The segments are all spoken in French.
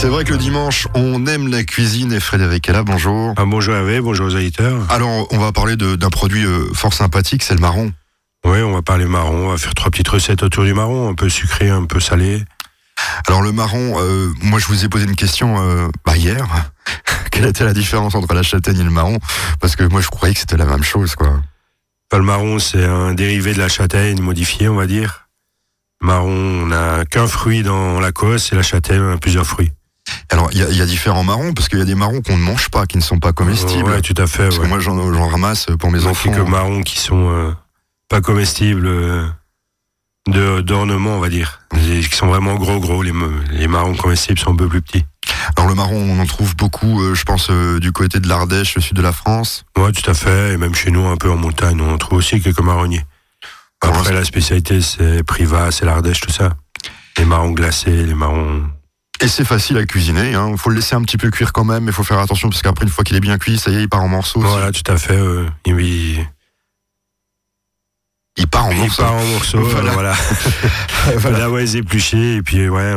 C'est vrai que le dimanche, on aime la cuisine et Frédéric est là, bonjour. Ah, bonjour Hervé, bonjour aux auditeurs. Alors, on va parler d'un produit euh, fort sympathique, c'est le marron. Oui, on va parler marron, on va faire trois petites recettes autour du marron, un peu sucré, un peu salé. Alors le marron, euh, moi je vous ai posé une question euh, bah, hier. Quelle était la différence entre la châtaigne et le marron? Parce que moi je croyais que c'était la même chose, quoi. Enfin, le marron, c'est un dérivé de la châtaigne modifié, on va dire. Marron, on n'a qu'un fruit dans la cosse et la châtaigne, on a plusieurs fruits. Alors il y a, il y a différents marrons, parce qu'il y a des marrons qu'on ne mange pas, qui ne sont pas comestibles. Ouais, tout à fait. parce ouais. que moi j'en ramasse pour mes Il y a enfants. quelques marrons qui sont euh, pas comestibles, euh, de d'ornement, on va dire. Qui sont vraiment gros, gros. Les, les marrons comestibles sont un peu plus petits. Alors le marron, on en trouve beaucoup, euh, je pense, euh, du côté de l'Ardèche, le sud de la France. Ouais, tout à fait. Et même chez nous, un peu en montagne, on trouve aussi quelques marronniers. Après, la spécialité, c'est Privas, c'est l'Ardèche, tout ça. Les marrons glacés, les marrons. Et c'est facile à cuisiner, il faut le laisser un petit peu cuire quand même, il faut faire attention, parce qu'après une fois qu'il est bien cuit, ça y est, il part en morceaux. Voilà, tout à fait. euh, il, il- Il part en il morceaux. part en morceaux. Voilà. voilà. Voilà. Là, ouais, les épluchés. Et puis, ouais,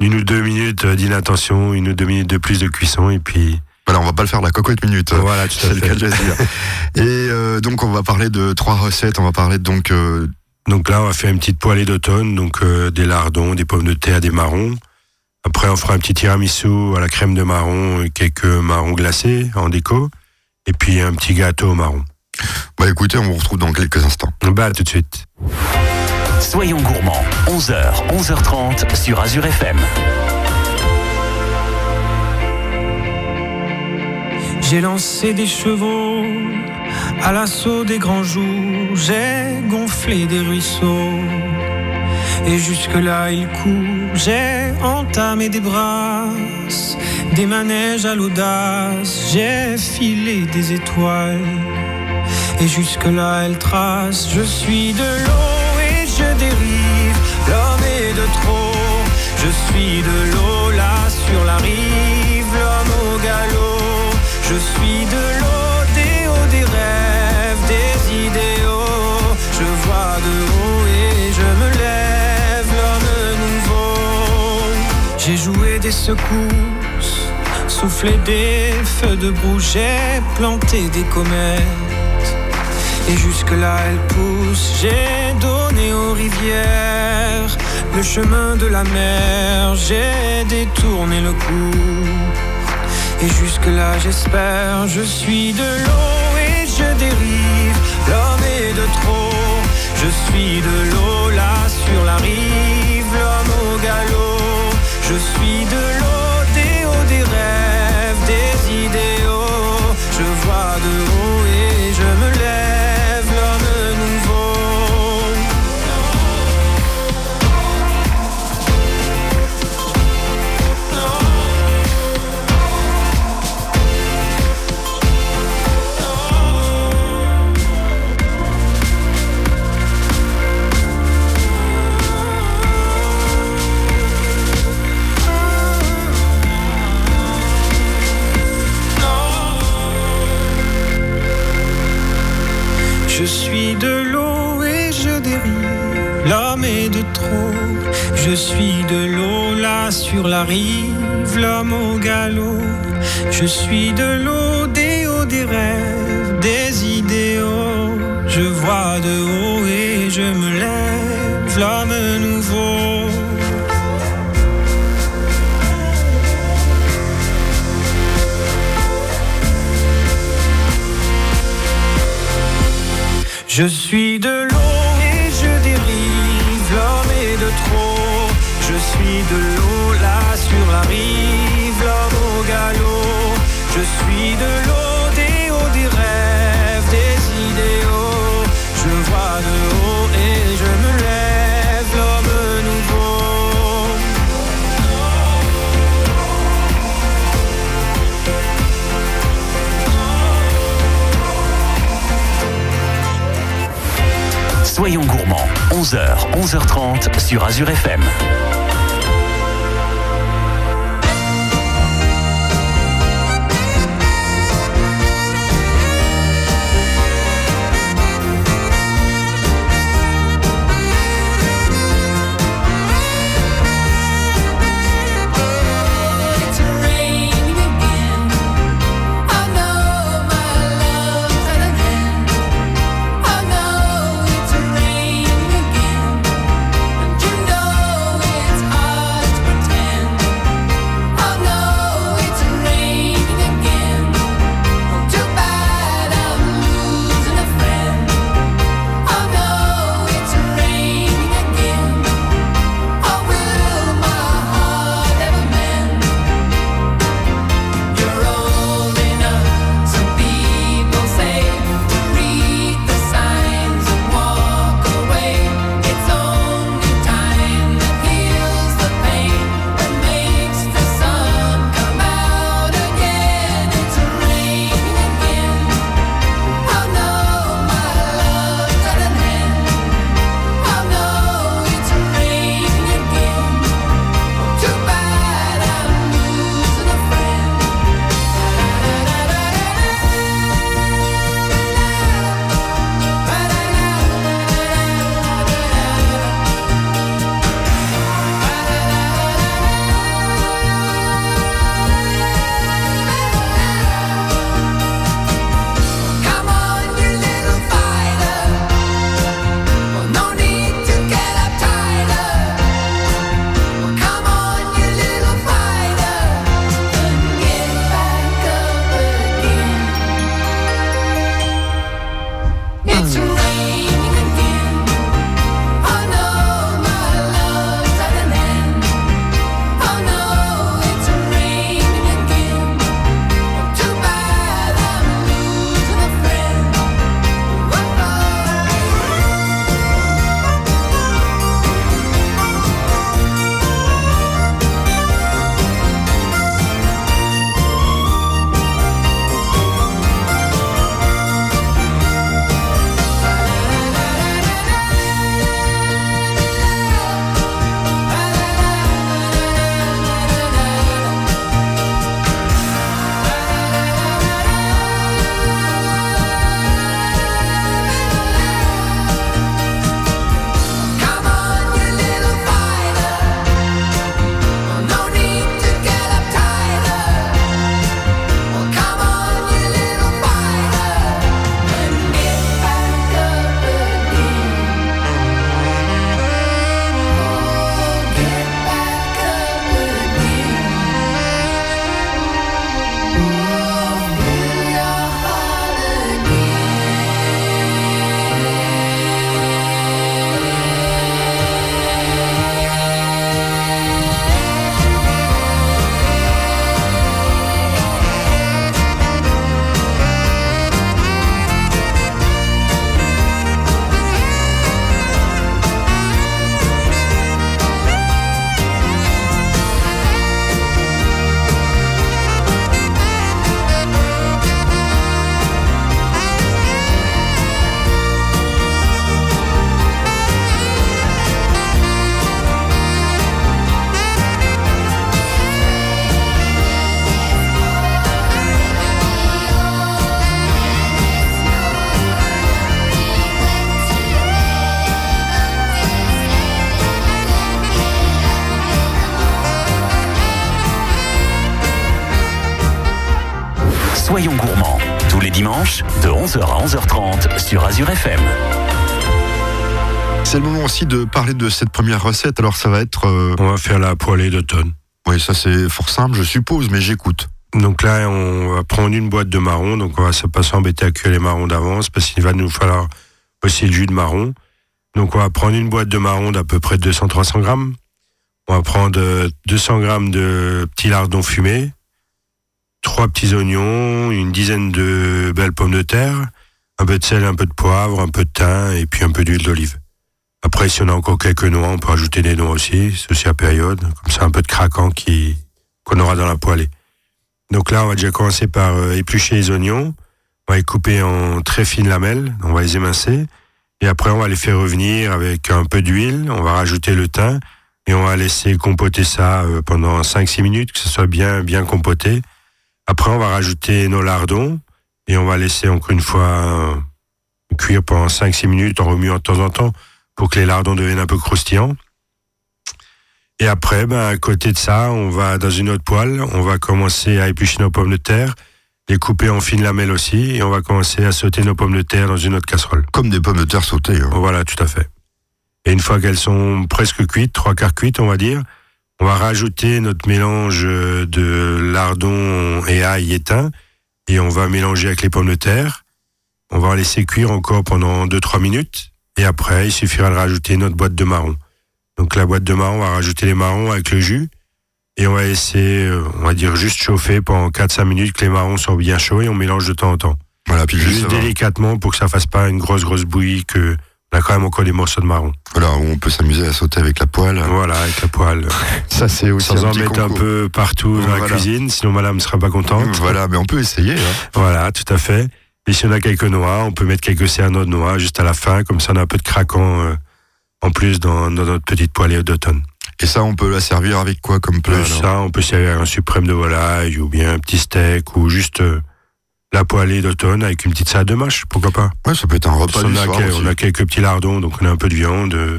une ou deux minutes d'inattention, une ou deux minutes de plus de cuisson. Et puis, Voilà, on va pas le faire la cocotte minute. voilà, tout à le cas fait. de le dire. Et euh, donc on va parler de trois recettes. On va parler donc euh, Donc là, on va faire une petite poêlée d'automne. Donc, euh, des lardons, des pommes de terre, des marrons. Après, on fera un petit tiramisu à la crème de marron, et quelques marrons glacés en déco. Et puis, un petit gâteau au marron. bah écoutez, on vous retrouve dans quelques instants. Bah, à tout de suite. Soyons gourmands, 11h, 11h30 sur Azure FM. J'ai lancé des chevaux à l'assaut des grands jours, j'ai gonflé des ruisseaux. Et jusque-là il court, j'ai entamé des brasses, des manèges à l'audace, j'ai filé des étoiles. Et jusque-là elle trace, je suis de l'eau et je dérive, l'homme est de trop. Je suis de l'eau là sur la rive, l'homme au galop. Je suis de l'eau, J'ai joué des secousses, soufflé des feux de boue, j'ai planté des comètes. Et jusque-là elle pousse, j'ai donné aux rivières le chemin de la mer, j'ai détourné le cours. Et jusque-là j'espère, je suis de l'eau et je dérive, l'homme est de trop. Je suis de l'eau là sur la rive, l'homme au galop. Je suis de l'eau, suis de l'eau là sur la rive, l'homme au galop. Je suis de l'eau, des hauts, des rêves, des idéaux. Je vois de haut et je me lève, l'homme nouveau. Je suis de l'eau de l'eau là sur la rive, l'homme au galop. Je suis de l'eau, des hauts, des rêves, des idéaux. Je vois de haut et je me lève, l'homme nouveau. Soyons gourmands, 11h, 11h30 sur Azure FM. Soyons gourmands, tous les dimanches, de 11h à 11h30 sur Azure FM. C'est le moment aussi de parler de cette première recette. Alors ça va être... euh, On va faire la poêlée d'automne. Oui, ça c'est fort simple, je suppose, mais j'écoute. Donc là, on va prendre une boîte de marron. Donc on va pas s'embêter à cuire les marrons d'avance parce qu'il va nous falloir aussi le jus de marron. Donc on va prendre une boîte de marron d'à peu près 200-300 grammes. On va prendre euh, 200 grammes de petits lardons fumés, trois petits oignons, une dizaine de belles pommes de terre, un peu de sel, un peu de poivre, un peu de thym et puis un peu d'huile d'olive. Après, si on a encore quelques noix, on peut rajouter des noix aussi, aussi à période, comme ça un peu de craquant qui qu'on aura dans la poêlée. Donc là, on va déjà commencer par euh, éplucher les oignons. On va les couper en très fines lamelles. On va les émincer. Et après, on va les faire revenir avec un peu d'huile. On va rajouter le thym. Et on va laisser compoter ça euh, pendant 5-6 minutes, que ce soit bien, bien compoté. Après, on va rajouter nos lardons. Et on va laisser encore une fois euh, cuire pendant 5-6 minutes en remuant de temps en temps pour que les lardons deviennent un peu croustillants. Et après, ben, à côté de ça, on va dans une autre poêle, on va commencer à éplucher nos pommes de terre, les couper en fines lamelles aussi, et on va commencer à sauter nos pommes de terre dans une autre casserole. Comme des pommes de terre sautées. hein. Voilà, tout à fait. Et une fois qu'elles sont presque cuites, trois quarts cuites, on va dire, on va rajouter notre mélange de lardons et ail thym, et on va mélanger avec les pommes de terre. On va laisser cuire encore pendant 2-3 minutes, et après, il suffira de rajouter notre boîte de marron. Donc la boîte de marron, on va rajouter les marrons avec le jus, et on va laisser, euh, on va dire, juste chauffer pendant 4-5 minutes, que les marrons soient bien chauds, et on mélange de temps en temps. Voilà, puis juste, délicatement pour que ça fasse pas une grosse grosse bouillie que on a quand même encore des morceaux de marron. Voilà, on peut s'amuser à sauter avec la poêle. Voilà, avec la poêle. Ça c'est aussi Sans un en petit mettre un peu partout dans la cuisine, sinon madame ne sera pas contente. Voilà, mais on peut essayer. hein. Voilà, tout à fait. Et si on a quelques noix, on peut mettre quelques cerneaux de noix juste à la fin, comme ça on a un peu de craquant euh, en plus dans, dans notre petite poêlée d'automne. Et ça, on peut la servir avec quoi comme plat alors? ça, on peut servir un suprême de volaille ou bien un petit steak ou juste euh, la poêlée d'automne avec une petite salade de mâche, pourquoi pas. Ouais, ça peut être un repas du a, soir quel- aussi. on a quelques petits lardons, donc on a un peu de viande euh,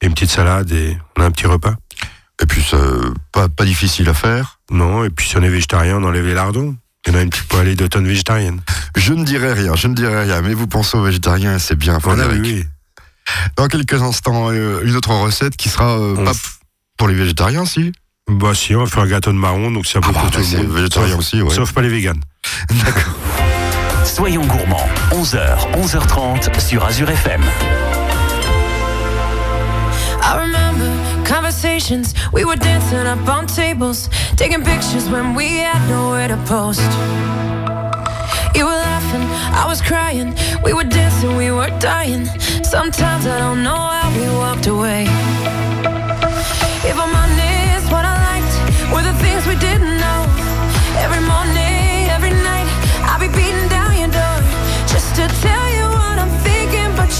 et une petite salade et on a un petit repas. Et puis, ça, pas, pas difficile à faire. Non, et puis si on est végétarien, on enlève les lardons. On a une petite poêlée d'automne végétarienne. Je ne dirais rien, je ne dirais rien, mais vous pensez aux végétariens, c'est bien. Voilà, Frédéric. oui, oui. Dans quelques instants, euh, une autre recette qui sera euh, On pas f- pour les végétariens, si Bah si, on va faire un gâteau de marron, donc c'est un peu Ah bah, pour bah, tout le monde. végétarien aussi, ouais. sauf pas les véganes. Soyons gourmands, 11h, 11h30 sur Azure FM. I remember conversations. We were dancing up on tables, taking pictures when we had nowhere to post. You were laughing, I was crying. We were dancing, we were dying. Sometimes I don't know how we walked away.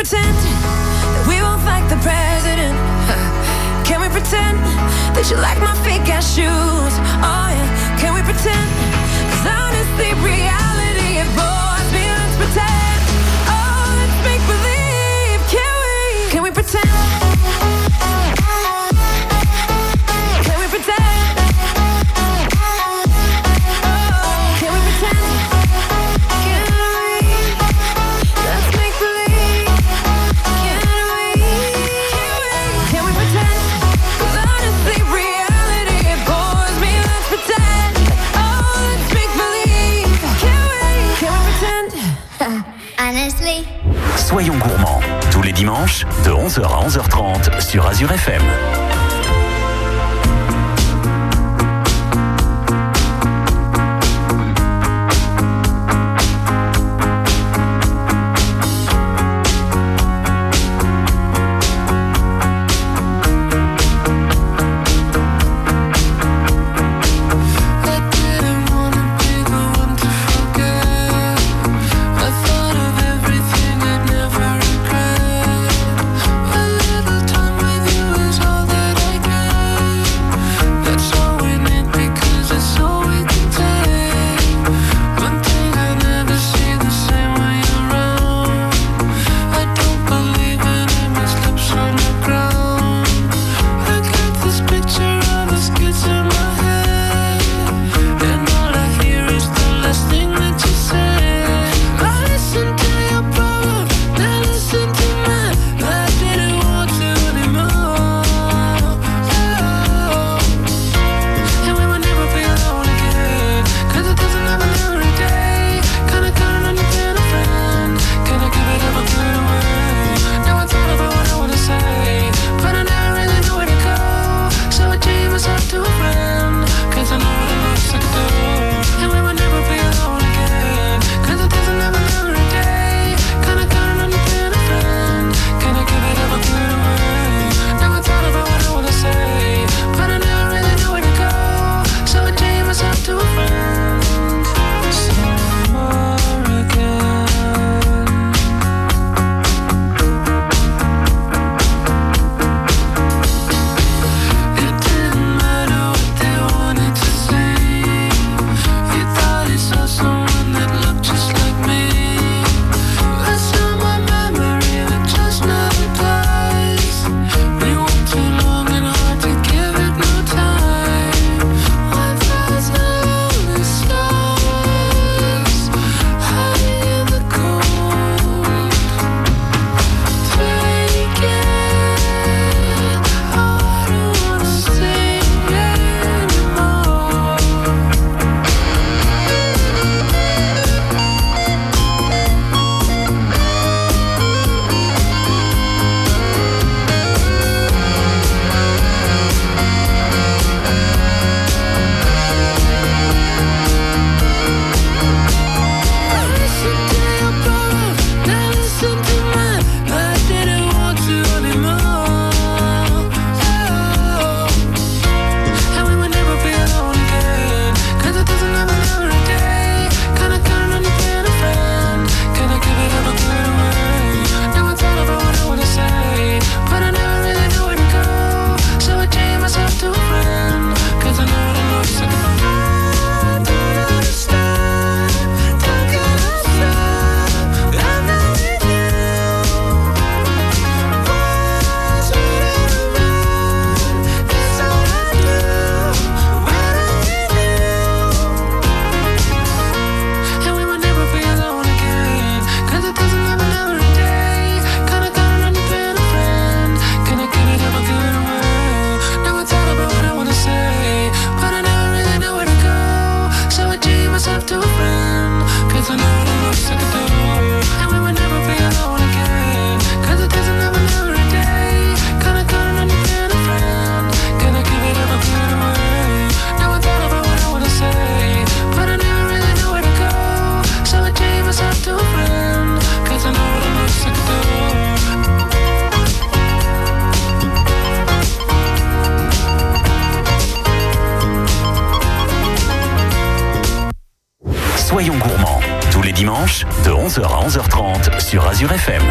pretend that we won't fight the president? Can we pretend that you like my fake ass shoes? Oh yeah, can we pretend? Cause honestly, reality. Soyons gourmands. Tous les dimanches, de 11h à 11h30 sur Azure FM. 11h à 11h30 sur Azure FM.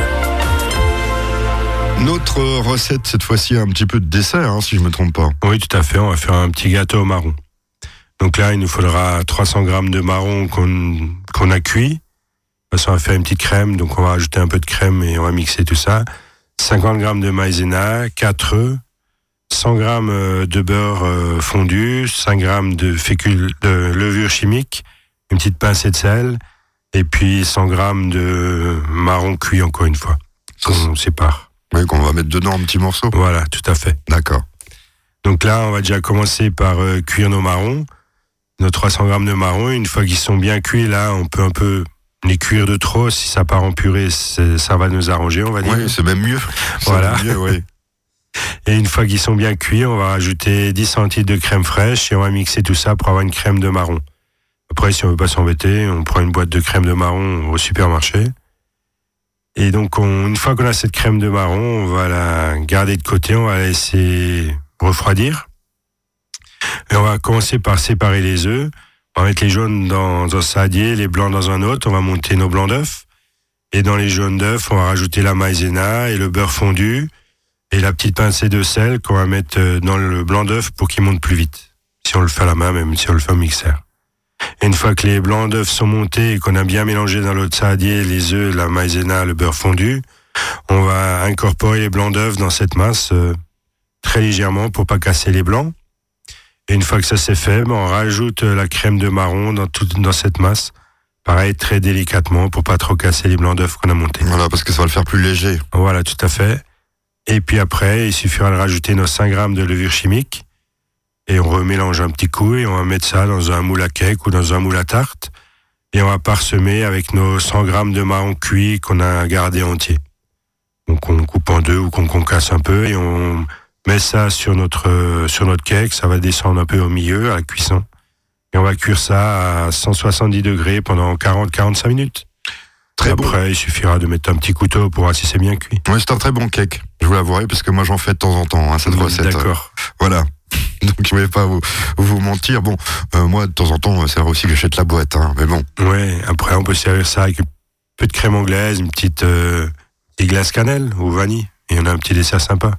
Notre recette, cette fois-ci, a un petit peu de dessert, hein, si je me trompe pas. Oui, tout à fait. On va faire un petit gâteau au marron. Donc là, il nous faudra 300 grammes de marron qu'on qu'on a cuit. De toute façon, on va faire une petite crème. Donc on va ajouter un peu de crème et on va mixer tout ça. 50 grammes de maïzena, 4 œufs, 100 grammes euh, de beurre euh, fondu, 5 grammes de fécule de levure chimique, une petite pincée de sel, et puis 100 grammes de marron cuit encore une fois. Qu'on sépare. Oui, qu'on va mettre dedans un petit morceau. Voilà, tout à fait. D'accord. Donc là, on va déjà commencer par euh, cuire nos marrons, nos 300 grammes de marrons. Une fois qu'ils sont bien cuits, là, on peut un peu les cuire de trop. Si ça part en purée, ça va nous arranger, on va dire. Oui, c'est même mieux. Voilà. même mieux, oui. Et une fois qu'ils sont bien cuits, on va rajouter 10 centilitres de crème fraîche et on va mixer tout ça pour avoir une crème de marron. Après, si on veut pas s'embêter, on prend une boîte de crème de marron au supermarché. Et donc, on- une fois qu'on a cette crème de marron, on va la garder de côté, on va la laisser refroidir. Et on va commencer par séparer les œufs. On va mettre les jaunes dans un saladier, les blancs dans un autre. On va monter nos blancs d'œufs. Et dans les jaunes d'œufs, on va rajouter la maïzena et le beurre fondu et la petite pincée de sel qu'on va mettre dans le blanc d'œuf pour qu'il monte plus vite. Si on le fait à la main, même si on le fait au mixeur. Et une fois que les blancs d'œufs sont montés et qu'on a bien mélangé dans l'autre saladier les œufs, la maïzena, le beurre fondu, on va incorporer les blancs d'œufs dans cette masse euh, très légèrement pour pas casser les blancs. Et une fois que ça c'est fait, ben, on rajoute euh, la crème de marron dans toute dans cette masse. Pareil, très délicatement pour pas trop casser les blancs d'œufs qu'on a montés. Voilà, parce que ça va le faire plus léger. Voilà, tout à fait. Et puis après, il suffira de rajouter nos 5 grammes de levure chimique. Et on remélange un petit coup et on va mettre ça dans un moule à cake ou dans un moule à tarte. Et on va parsemer avec nos 100 grammes de marron cuit qu'on a gardé entier. Donc on coupe en deux ou qu'on concasse un peu et on met ça sur notre, euh, sur notre cake. Ça va descendre un peu au milieu à la cuisson. Et on va cuire ça à 170 degrés pendant 40-45 minutes. Très bon. après, il suffira de mettre un petit couteau pour voir si c'est bien cuit. Ouais, c'est un très bon cake. Je vous l'avouerai parce que moi j'en fais de temps en temps, hein, cette recette. D'accord. Voilà. Donc je ne vais pas vous, vous mentir. Bon, euh, moi de temps en temps, c'est vrai aussi que j'achète la boîte. Hein, mais bon, Ouais, après on peut servir ça avec un peu de crème anglaise, une petite, euh, petite glace cannelle ou vanille. Et on a un petit dessert sympa.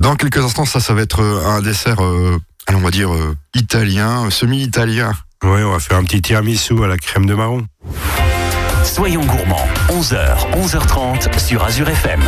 dans quelques instants, ça, ça va être euh, un dessert, euh, on va dire euh, italien, semi-italien. Ouais, on va faire un petit tiramisu à la crème de marron. Soyons gourmands, 11h, 11h30 sur Azure FM.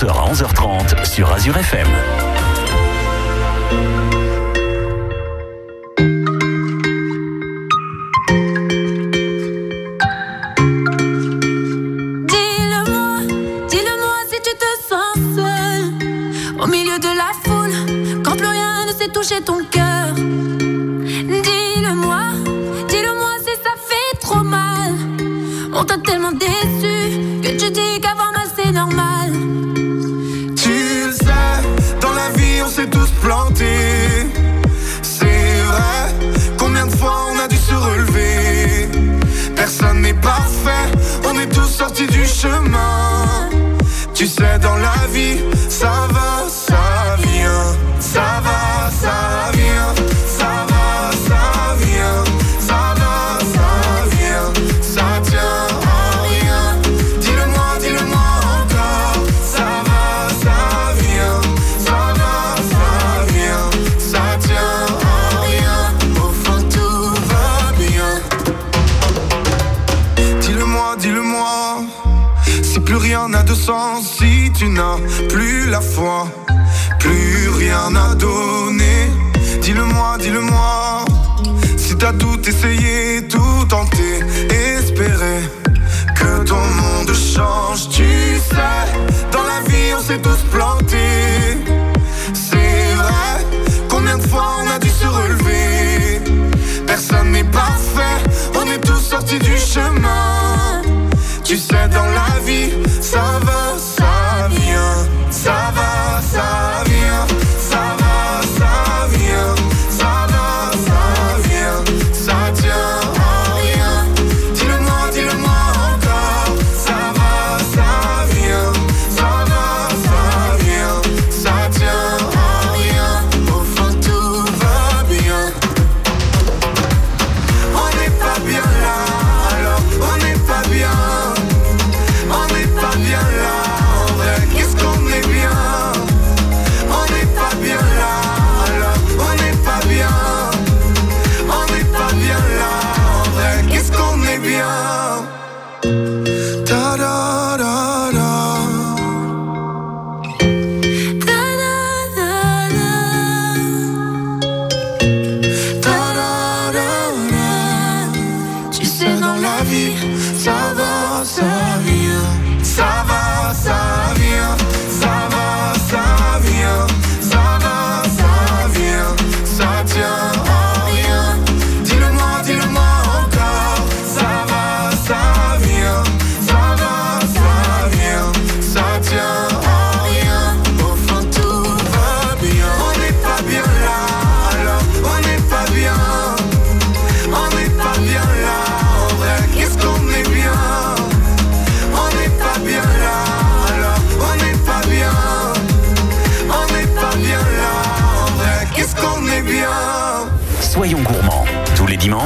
11h à 11h30 sur Azure FM. Dis-le-moi, dis-le-moi Dis-le-moi. Si plus rien n'a de sens, si tu n'as plus la foi, plus rien à donner. Dis-le-moi, dis-le-moi. Si t'as tout essayé, tout tenté, espéré que ton monde change, tu sais. Dans la vie, on s'est tous plantés. C'est vrai, combien de fois on a dû se relever? Personne n'est parfait, on est tous sortis du chemin. Tu sais, dans la vie, ça va, ça vient. Ça va,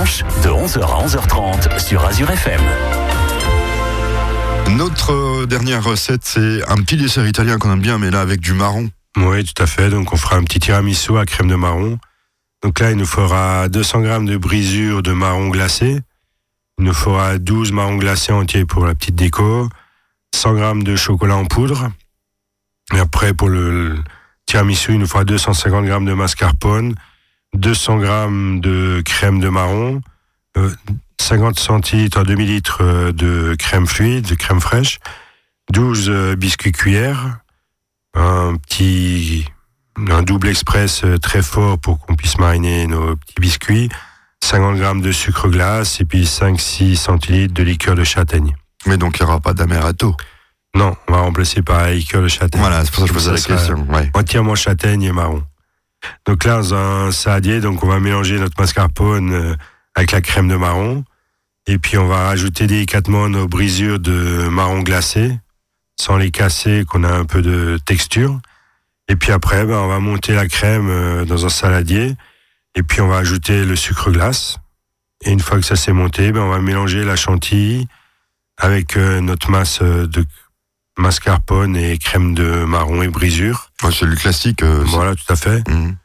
de 11h à 11h30 sur Azure FM. Notre euh, dernière recette, c'est un petit dessert italien qu'on aime bien, mais là avec du marron. Oui, tout à fait. Donc, on fera un petit tiramisu à crème de marron. Donc là, il nous faudra 200 grammes de brisure de marron glacé. Il nous faudra 12 marrons glacés entiers pour la petite déco. 100 grammes de chocolat en poudre. Et après, pour le, le tiramisu, il nous faudra 250 grammes de mascarpone, 200 grammes de crème de marron, euh, 50 centilitres, demi-litre euh, de crème fluide, de crème fraîche, 12 euh, biscuits cuillères, un petit un double express euh, très fort pour qu'on puisse mariner nos petits biscuits, 50 grammes de sucre glace et puis 5-6 centilitres de liqueur de châtaigne. Mais donc, il n'y aura pas d'amaretto. Non, on va remplacer par la liqueur de châtaigne. Voilà, c'est pour ça que je posais la question. Ouais. Entièrement châtaigne et marron. Donc là, dans un saladier, donc on va mélanger notre mascarpone euh, avec la crème de marron. Et puis on va rajouter délicatement nos brisures de marron glacé, sans les casser, qu'on a un peu de texture. Et puis après, ben, on va monter la crème euh, dans un saladier. Et puis on va ajouter le sucre glace. Et une fois que ça s'est monté, ben, on va mélanger la chantilly avec euh, notre masse de mascarpone et crème de marron et brisure. Ouais, c'est le classique. euh, Voilà, tout à fait. Mhm.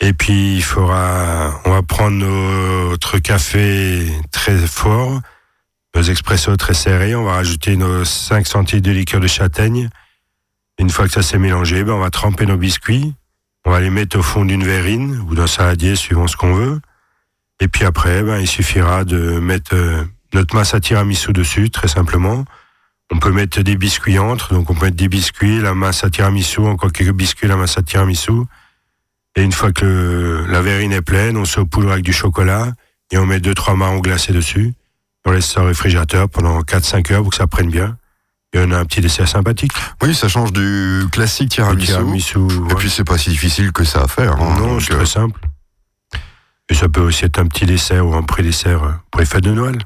Et puis il faudra, on va prendre notre café très fort, nos expressos très serrés. On va rajouter nos 5 centilitres de liqueur de châtaigne Une fois que ça s'est mélangé, ben, on va tremper nos biscuits. On va les mettre au fond d'une verrine ou d'un saladier, suivant ce qu'on veut. Et puis après, ben, il suffira de mettre euh, notre masse à tiramisu dessus, très simplement. On peut mettre des biscuits entre, donc on peut mettre des biscuits, la masse à tiramisu, encore quelques biscuits, la masse à tiramisu. Et une fois que le- la verrine est pleine, on se poudre avec du chocolat et on met deux trois marrons glacés dessus. On laisse ça au réfrigérateur pendant 4-5 heures pour que ça prenne bien. Et on a un petit dessert sympathique. Oui, ça change du classique tiramisu. tiramisu, Et puis c'est pas si difficile que ça à faire. hein. non, c'est euh, très simple. Et ça peut aussi être un petit dessert ou un pré-dessert euh, pour les fêtes de Noël.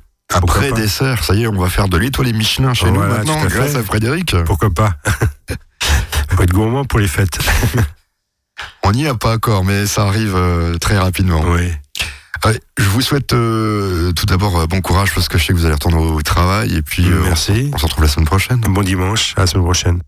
Pourquoi après pas dessert, ça y est, on va faire de l'étoile Michelin chez nous maintenant, à grâce à Frédéric. Pourquoi pas Faut être gourmand pour les fêtes. On n'y a pas encore, mais ça arrive euh, très rapidement. oui. Je vous souhaite euh, tout d'abord euh, bon courage parce que je sais que vous allez retourner au travail et puis Merci. on se retrouve la semaine prochaine. Bon dimanche, à la semaine prochaine.